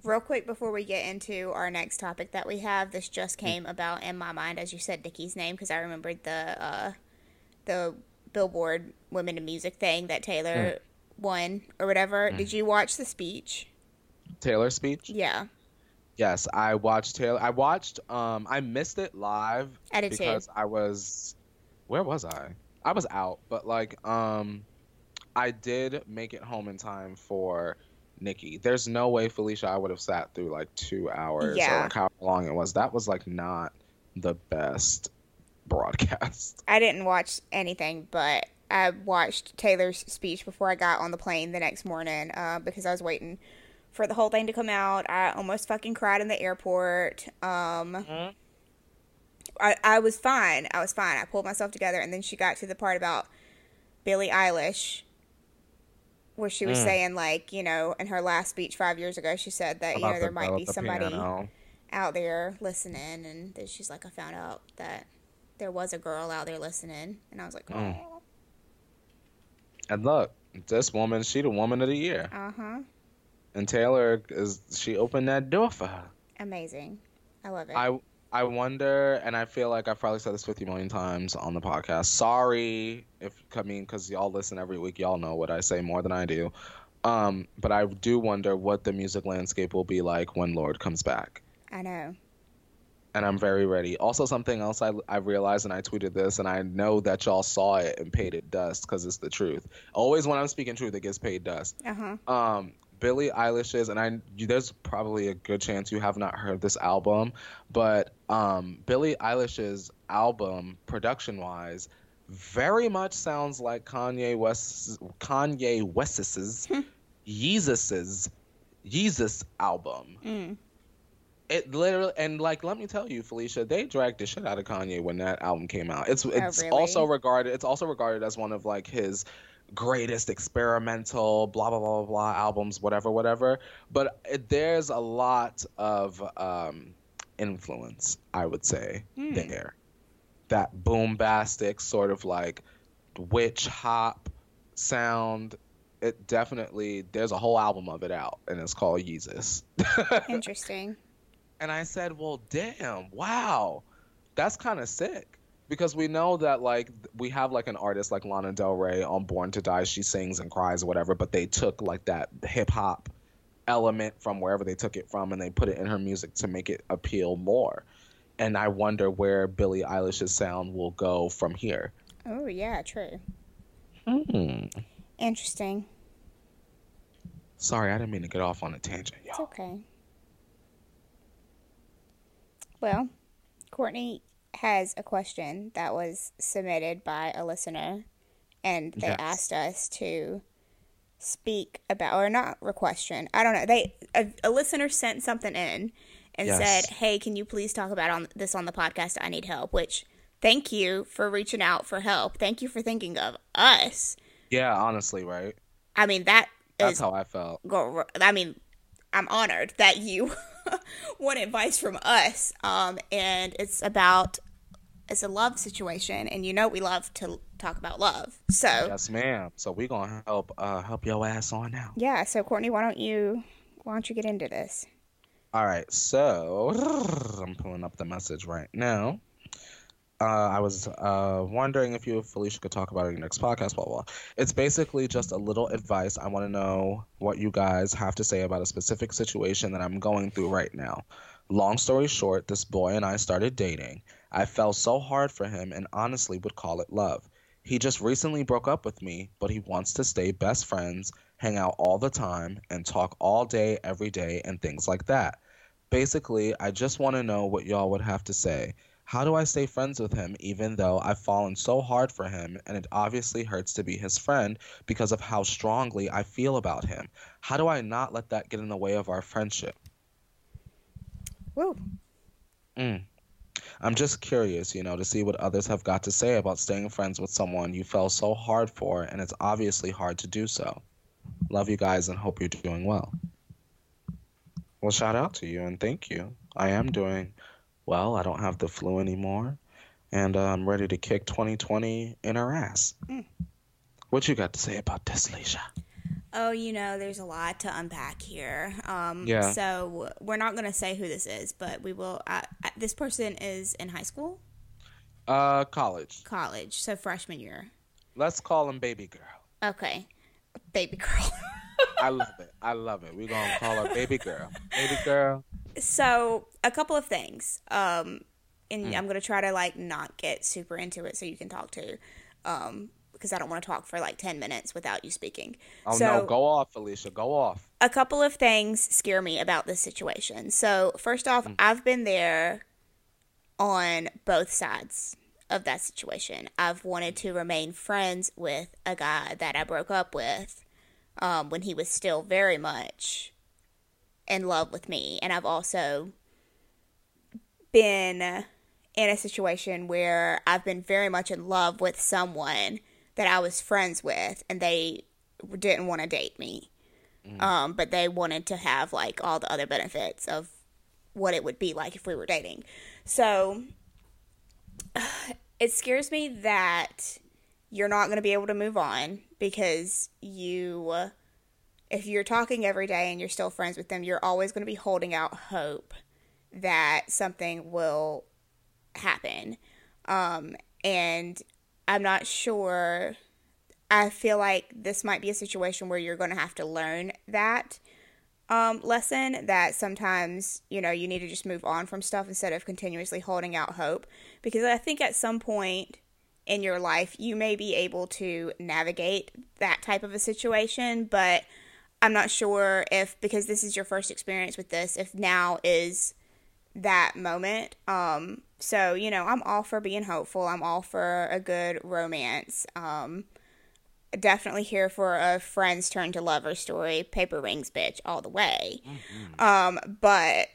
Real quick before we get into our next topic that we have, this just came about in my mind as you said Nicki's name because I remembered the uh, the Billboard Women in Music thing that Taylor won or whatever. Did you watch the speech? Taylor speech? Yeah, Yes, I watched Taylor. I watched. Um, I missed it live I did too. because I was. Where was I? I was out, but like, um, I did make it home in time for Nicki. There's no way Felicia I would have sat through like two hours Yeah. or like how long it was. That was like not the best broadcast. I didn't watch anything, but I watched Taylor's speech before I got on the plane the next morning uh, because I was waiting for the whole thing to come out. I almost fucking cried in the airport. Um, I, I was fine. I was fine. I pulled myself together, and then she got to the part about Billie Eilish, where she was Mm. saying, like, you know, in her last speech five years ago, she said that, you About know, the there might girl be the somebody piano. out there listening and then she's like i found out that there was a girl out there listening and i was like oh Mm. And look, this woman, she the woman of the year. uh-huh And Taylor is she opened that door for her. amazing i love it I I wonder, and I feel like I've probably said this 50 million times on the podcast. Sorry if I mean because y'all listen every week, y'all know what I say more than I do. Um, but I do wonder what the music landscape will be like when Lorde comes back. i know And I'm very ready. Also, something else I, I realized, and I tweeted this, and I know that y'all saw it and paid it dust because it's the truth. Always when I'm speaking truth, it gets paid dust. uh-huh um Billie Eilish's and I there's probably a good chance you have not heard this album, but um Billie Eilish's album production wise very much sounds like Kanye West Kanye West's Yeezus' Jesus album. mm. It literally and like let me tell you, Felicia, they dragged the shit out of Kanye when that album came out. It's it's really? also regarded it's also regarded as one of like his greatest experimental blah blah blah blah, albums, whatever whatever. But it, there's a lot of um, influence, I would say, Hmm. there. That boombastic sort of like witch hop sound. It definitely there's a whole album of it out, and it's called Yeezus. <laughs> interesting And I said, "Well, damn, wow, that's kind of sick." Because we know that like we have like an artist like Lana Del Rey on Born to Die, she sings and cries or whatever, but they took like that hip hop element from wherever they took it from and they put it in her music to make it appeal more. And I wonder where Billie Eilish's sound will go from here. oh yeah true Hmm. interesting Sorry, I didn't mean to get off on a tangent, it's y'all. okay well courtney has a question that was submitted by a listener and they Yes. asked us to speak about or not a question i don't know they a, a listener sent something in and Yes. said hey can you please talk about on this on the podcast i need help which thank you for reaching out for help thank you for thinking of us Yeah, honestly, right? i mean that That's how I felt. i mean i'm honored that you <laughs> want advice from us um and it's about it's a love situation and you know we love to talk about love so Yes, ma'am. So we gonna help uh help your ass on now. yeah so courtney why don't you why don't you get into this All right, so <laughs> I'm pulling up the message right now. Uh, I was uh, wondering if you, Felicia, could talk about it in your next podcast. Blah blah. blah. It's basically just a little advice. I want to know what you guys have to say about a specific situation that I'm going through right now. Long story short, this boy and I started dating. I fell so hard for him and honestly would call it love. He just recently broke up with me, but he wants to stay best friends, hang out all the time, and talk all day, every day, and things like that. Basically, I just want to know what y'all would have to say. How do I stay friends with him even though I've fallen so hard for him and it obviously hurts to be his friend because of how strongly I feel about him? How do I not let that get in the way of our friendship? Woo. Mm. I'm just curious, you know, to see what others have got to say about staying friends with someone you fell so hard for, and it's obviously hard to do so. Love you guys and hope you're doing well. Well, shout out to you and thank you. I am doing well. I don't have the flu anymore, and uh, I'm ready to kick 2020 in our ass. Mm. What you got to say about this, Leisha? Oh, you know, there's a lot to unpack here. Um, yeah. So we're not going to say who this is, but we will. Uh, uh, this person is in high school. Uh, college. College. So freshman year. Let's call him baby girl. Okay, baby girl. <laughs> I love it. I love it. We're gonna call her baby girl. Baby girl. So a couple of things. Um, and mm. I'm gonna try to like not get super into it so you can talk to. Um, because I don't want to talk for like 10 minutes without you speaking. Oh, so, no. Go off, Felicia. Go off. A couple of things scare me about this situation. So, first off, mm. I've been there on both sides of that situation. I've wanted to remain friends with a guy that I broke up with um, when he was still very much in love with me. And I've also been in a situation where I've been very much in love with someone that I was friends with, and they didn't want to date me. Mm. Um, but they wanted to have like all the other benefits of what it would be like if we were dating. So <sighs> it scares me that you're not going to be able to move on because you if you're talking every day and you're still friends with them, you're always going to be holding out hope that something will happen. Um, and I'm not sure. I feel like this might be a situation where you're going to have to learn that um, lesson that sometimes, you know, you need to just move on from stuff instead of continuously holding out hope. Because I think at some point in your life, you may be able to navigate that type of a situation, but I'm not sure if, because this is your first experience with this, if now is that moment. Um, so, you know, I'm all for being hopeful. I'm all for a good romance. Um, definitely here for a friends turn to lover story. Paper rings, bitch, all the way. Mm-hmm. Um, but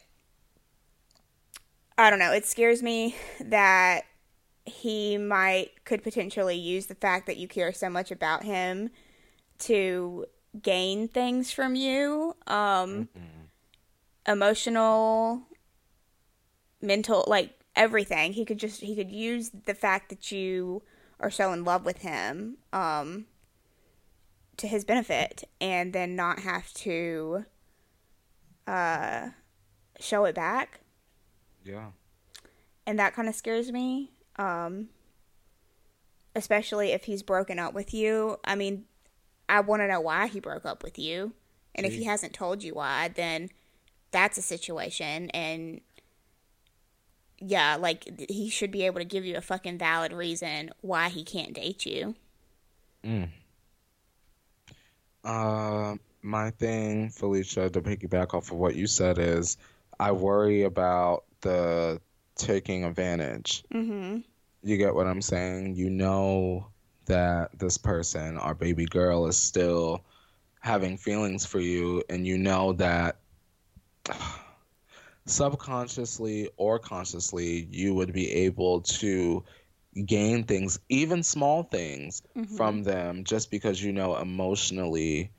I don't know. It scares me that he might could potentially use the fact that you care so much about him to gain things from you. Um, mm-hmm. emotional, mental, like everything. He could just he could use the fact that you are so in love with him um to his benefit and then not have to uh show it back. Yeah. And that kind of scares me. Um especially if he's broken up with you. I mean, I want to know why he broke up with you. And if he hasn't told you why, then that's a situation and yeah, like he should be able to give you a fucking valid reason why he can't date you. Mm. Uh, my thing, Felicia, to piggyback off of what you said is, I worry about the taking advantage. Mm-hmm. You get what I'm saying? You know that this person, our baby girl, is still having feelings for you, and you know that subconsciously or consciously, you would be able to gain things, even small things, mm-hmm. from them just because you know emotionally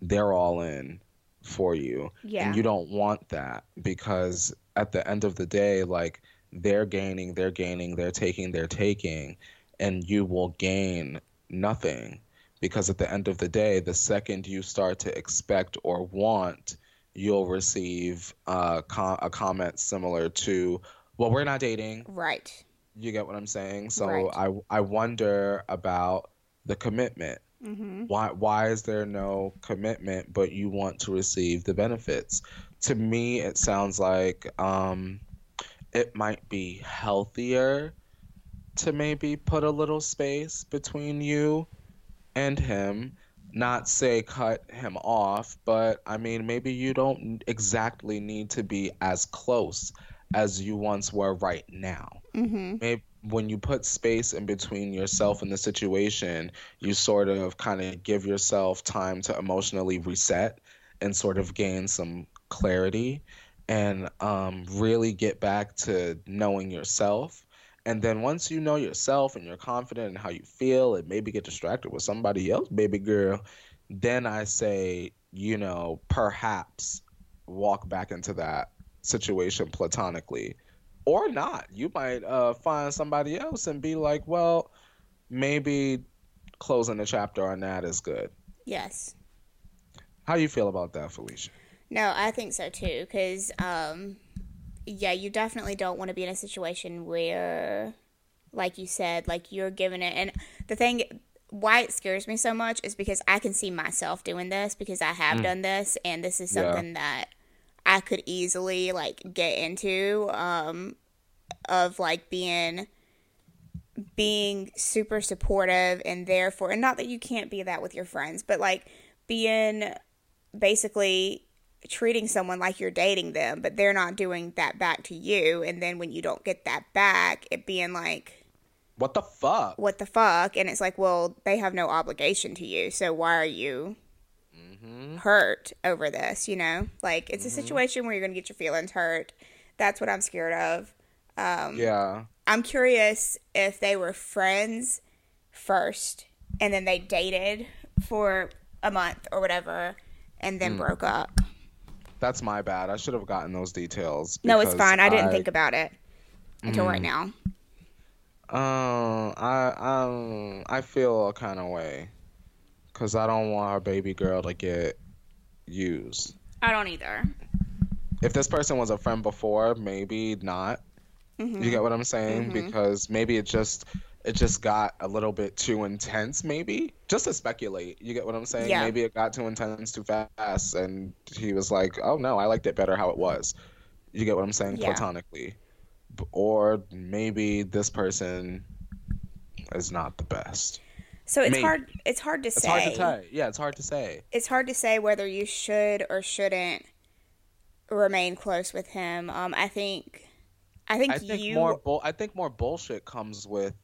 they're all in for you. Yeah. And you don't want that because at the end of the day, like they're gaining, they're gaining, they're taking, they're taking, and you will gain nothing because at the end of the day, the second you start to expect or want you'll receive uh, com- a comment similar to, "Well, we're not dating." Right. You get what I'm saying? So right. I I wonder about the commitment. Mm-hmm. Why why is there no commitment, but you want to receive the benefits? To me, it sounds like um, it might be healthier to maybe put a little space between you and him not say cut him off, but I mean, maybe you don't exactly need to be as close as you once were right now. Mm-hmm. Maybe when you put space in between yourself and the situation, you sort of kind of give yourself time to emotionally reset and sort of gain some clarity. and um, really get back to knowing yourself. And then once you know yourself and you're confident in how you feel and maybe get distracted with somebody else, baby girl, then I say, you know, perhaps walk back into that situation platonically or not. You might uh, find somebody else and be like, well, maybe closing the chapter on that is good. Yes. How you feel about that, Felicia? No, I think so too. Because, um, yeah, you definitely don't want to be in a situation where, like you said, like you're giving it. And the thing, why it scares me so much is because I can see myself doing this because I have mm. done this, and this is something yeah. that I could easily like get into. Um, of like being being super supportive and therefore and not that you can't be that with your friends but like being basically treating someone like you're dating them, but they're not doing that back to you. And then when you don't get that back, it being like, what the fuck? What the fuck? And it's like, well, they have no obligation to you. So why are you mm-hmm. hurt over this? You know, like it's mm-hmm. a situation where you're going to get your feelings hurt. That's what I'm scared of. Um, yeah. I'm curious if they were friends first and then they dated for a month or whatever and then mm. broke up. That's my bad. I should have gotten those details. No, it's fine. I didn't think about it until mm, right now. Um, I um, I feel a kind of way because I don't want our baby girl to get used. I don't either. If this person was a friend before, maybe not. Mm-hmm. You get what I'm saying? Mm-hmm. Because maybe it just it just got a little bit too intense, maybe. Just to speculate, you get what I'm saying? Yeah. Maybe it got too intense too fast, and he was like, "Oh no, I liked it better how it was." You get what I'm saying? Yeah. Platonically, or maybe this person is not the best. So it's maybe. hard. It's hard to it's say. Hard to say. Yeah, it's hard to say. It's hard to say whether you should or shouldn't remain close with him. Um, I think. I think, I think you. More bull- I think more bullshit comes with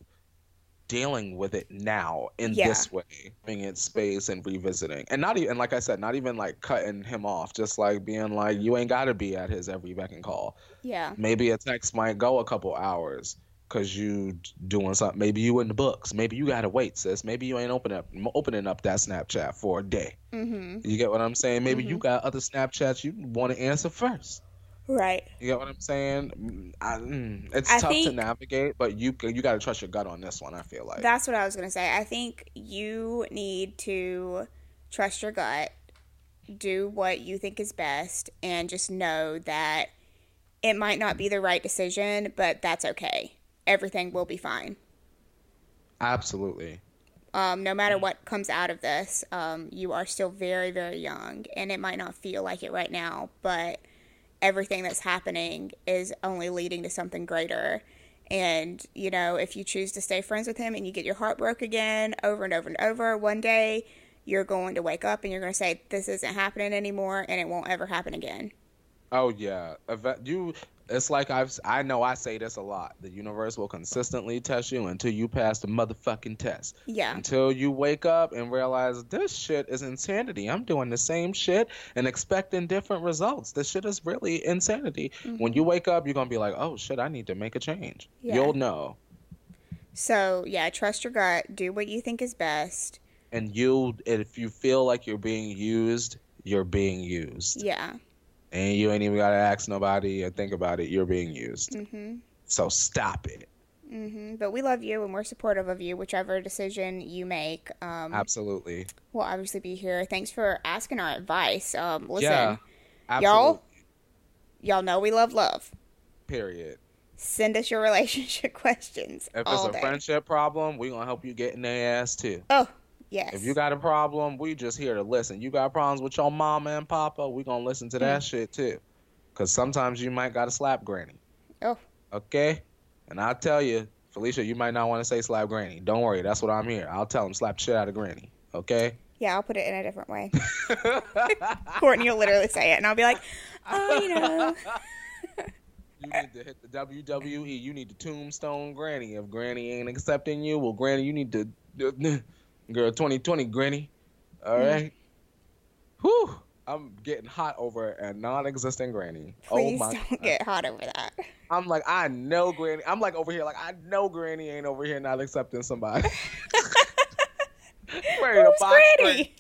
dealing with it now in yeah. this way, giving it space and revisiting, and not even like I said, not even like cutting him off, just like being like, you ain't got to be at his every beck and call. Yeah. Maybe a text might go a couple hours because you doing something. Maybe you in the books. Maybe you gotta wait, sis. Maybe you ain't open up opening up that Snapchat for a day. Mm-hmm. You get what I'm saying? Maybe mm-hmm. you got other Snapchats you want to answer first. Right. You get what I'm saying? Mm, I, mm, it's I tough to navigate, but you you got to trust your gut on this one. I feel like that's what I was gonna say. I think you need to trust your gut, do what you think is best, and just know that it might not be the right decision, but that's okay. Everything will be fine. Absolutely. Um, no matter what comes out of this, um, you are still very, very young, and it might not feel like it right now, but everything that's happening is only leading to something greater. And, you know, if you choose to stay friends with him and you get your heart broke again over and over and over, one day you're going to wake up and you're going to say, This isn't happening anymore and it won't ever happen again. Oh, yeah. You it's like I've I know I say this a lot. The universe will consistently test you until you pass the motherfucking test. Yeah. Until you wake up and realize this shit is insanity. I'm doing the same shit and expecting different results. This shit is really insanity. Mm-hmm. When you wake up, you're gonna be like, oh shit, I need to make a change. Yeah. You'll know. So yeah, trust your gut. Do what you think is best. And you, if you feel like you're being used, you're being used. Yeah and you ain't even gotta ask nobody or think about it. You're being used. Mm-hmm. So stop it. Mm-hmm. But we love you and we're supportive of you, whichever decision you make. Um, absolutely. We'll obviously be here. Thanks for asking our advice. Um, listen, yeah, y'all, y'all know we love love. Period. Send us your <laughs> relationship questions. If it's a day. friendship problem, we're gonna help you get in their ass too. Oh, Yes. If you got a problem, we just here to listen. You got problems with your mama and papa, we gonna listen to that mm. shit too. Cause sometimes you might gotta slap granny. Oh. Okay? And I'll tell you, Felicia, you might not want to say slap granny. Don't worry, that's what I'm here. I'll tell him slap shit out of granny. Okay? Yeah, I'll put it in a different way. <laughs> Courtney you'll literally say it, and I'll be like, oh, you know. you need to hit the WWE. You need to tombstone Granny. If Granny ain't accepting you, well, Granny, you need to Girl, 2020, Granny. All right. mm. Whew. I'm getting hot over a non-existent granny. Please oh my don't God. get hot over that. I'm like, I know granny. I'm like over here, like I know granny ain't over here not accepting somebody. <laughs> Who's Granny?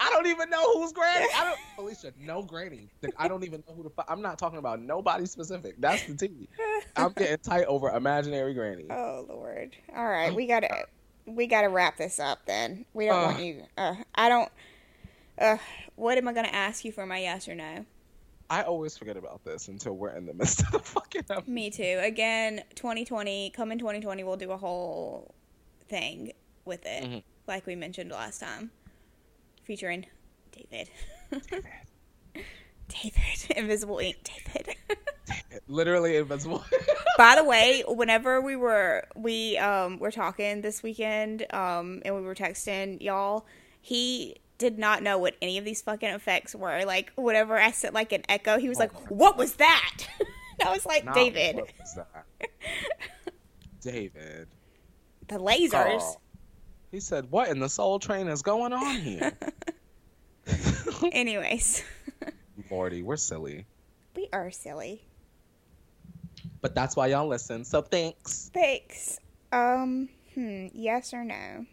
I don't even know who's granny. I don't, Felicia, no granny. I don't even know who the. I'm not talking about nobody specific. That's the tea. I'm getting tight over imaginary granny. <laughs> Oh Lord! All right, we gotta we gotta wrap this up. Then we don't Uh. want you. Uh, I don't. Uh, what am I gonna ask you for my yes or no? I always forget about this until we're in the midst of the fucking. episode. Me too. Again, 2020, come in 2020, we'll do a whole thing with it, Mhm. like we mentioned last time, featuring David. David, <laughs> Invisible Ink, David. <laughs> Literally invisible. <laughs> By the way, whenever we were we um were talking this weekend, um, and we were texting y'all, he did not know what any of these fucking effects were. Like whenever I said like an echo, he was like, "What was that?" And I was like, Not "David, what was that? David. the lasers." Oh. He said, "What in the Soul Train is going on here?" Anyways, Lordy, we're silly, we are silly. but that's why y'all listen. So thanks. Thanks. Um, hmm, yes or no?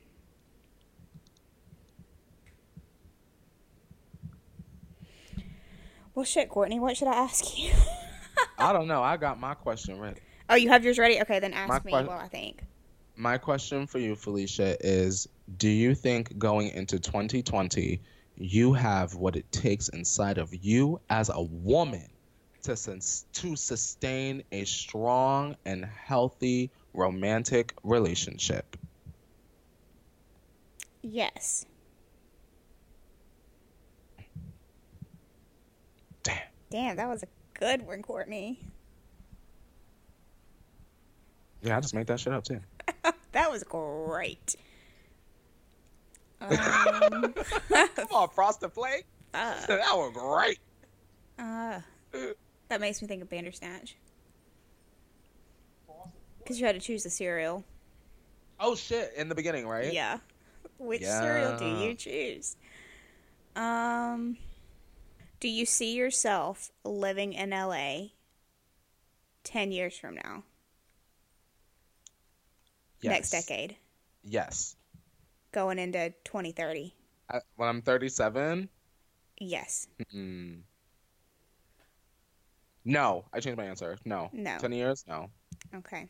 Well, shit, Courtney, what should I ask you? <laughs> I don't know. I got my question ready. oh, you have yours ready? Okay, then ask My me que- while I think. My question for you, Felicia, is: Do you think going into 2020, you have what it takes inside of you as a woman to sus- to sustain a strong and healthy romantic relationship? Yes. Damn. Damn, that was a good one, Courtney. Yeah, I just made that shit up too. <laughs> that was great. Um, <laughs> Come on, Frosted Flake. uh, that was great. uh, that makes me think of Bandersnatch. Because you had to choose the cereal. Oh shit! In the beginning, right? Yeah. Which cereal do you choose? Um, do you see yourself living in LA 10 years from now? Next decade, Yes. Going into 2030? I, when I'm 37. Yes. Mm. No, I changed my answer. No. No. 10 years? No. Okay.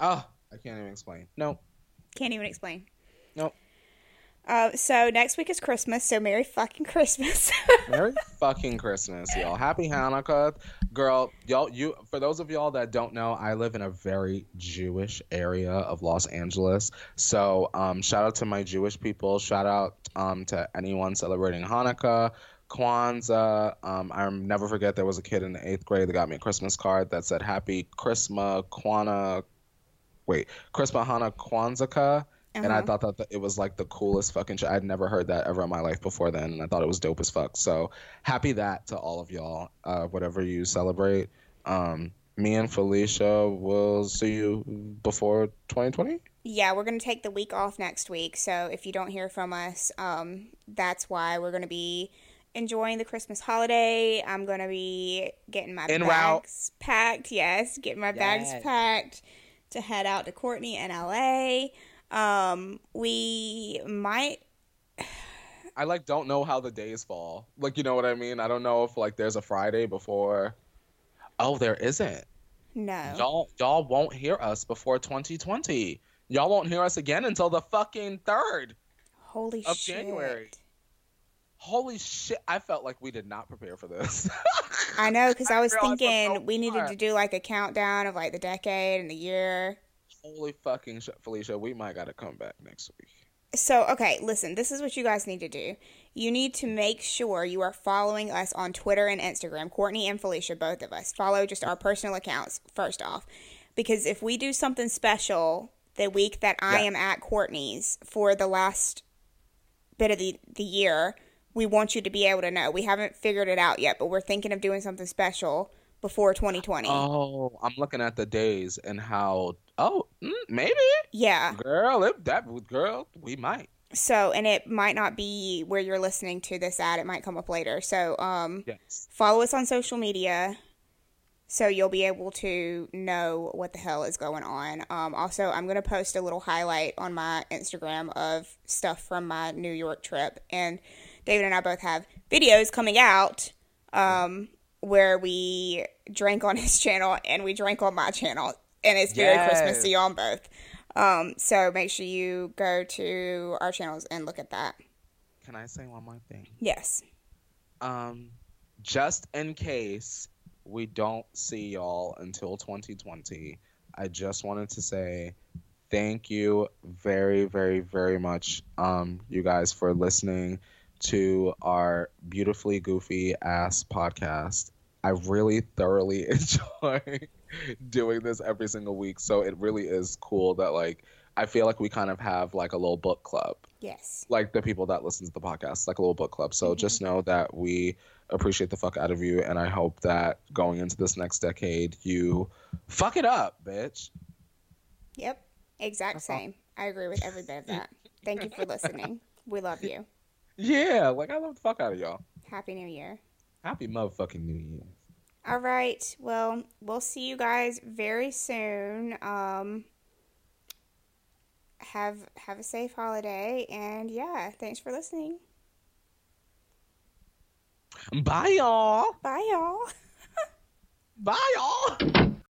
Oh, I can't even explain. No. Can't even explain. Nope. Uh, so next week is Christmas, so Merry fucking Christmas. <laughs> Merry fucking Christmas, y'all. Happy Hanukkah. Girl, y'all you for those of y'all that don't know, I live in a very Jewish area of Los Angeles. So, um shout out to my Jewish people. Shout out um to anyone celebrating Hanukkah, Kwanzaa. Um I never forget there was a kid in the 8th grade that got me a Christmas card that said happy Christmas Kwana Wait, Christmas Hana Kwanzaa. And I Uh-huh. thought that it was like the coolest fucking shit. I'd never heard that ever in my life before then, and I thought it was dope as fuck. So happy that to all of y'all, uh, whatever you celebrate. Um, me and Felicia will see you before 2020. Yeah, we're going to take the week off next week. So if you don't hear from us, um, that's why we're going to be enjoying the Christmas holiday. I'm going to be getting my route. bags packed. Yes, getting my bags packed to head out to Courtney in LA. Um, we might. I like don't know how the days fall. Like you know what I mean? I don't know if like there's a Friday before. Oh, there isn't. No. Y'all y'all won't hear us before 2020. Y'all won't hear us again until the fucking third. Holy of shit. January. Holy shit! I felt like we did not prepare for this. I know, because <laughs> I was thinking so we needed to do like a countdown of like the decade and the year. Holy fucking shit, Felicia! We might gotta come back next week. So, okay, listen, this is what you guys need to do. You need to make sure you are following us on Twitter and Instagram, Courtney and Felicia, both of us. Follow just our personal accounts, first off. Because if we do something special the week that I Yeah. am at Courtney's for the last bit of the, the year, we want you to be able to know. We haven't figured it out yet, but we're thinking of doing something special before 2020. Oh, I'm looking at the days and how. Oh, mm, maybe, yeah. girl. If that girl, we might. so, and it might not be where you're listening to this at. It might come up later. So, um, Yes. follow us on social media so you'll be able to know what the hell is going on. Um, also, I'm going to post a little highlight on my Instagram of stuff from my New York trip. And David and I both have videos coming out um, where we drank on his channel and we drank on my channel. And it's very Yes. Christmassy on both. Um, so make sure you go to our channels and look at that. Can I say one more thing? Yes. Um, just in case we don't see y'all until 2020, I just wanted to say thank you very, very, very much, um, you guys, for listening to our beautifully goofy ass podcast. I really thoroughly <laughs> enjoy doing this every single week. So it really is cool that like I feel like we kind of have like a little book club Yes. like the people that listen to the podcast, like a little book club. So just know <laughs> that we appreciate the fuck out of you, and I hope that going into this next decade, you fuck it up, bitch. Yep. Exact That's all. same. I agree with every bit of that. Thank you for listening. We love you. <laughs> Yeah, like I love the fuck out of y'all. Happy New Year. Happy motherfucking New Year. All right. Well, we'll see you guys very soon. Um have have a safe holiday and yeah, thanks for listening. Bye, y'all. Bye y'all. <laughs> Bye, y'all.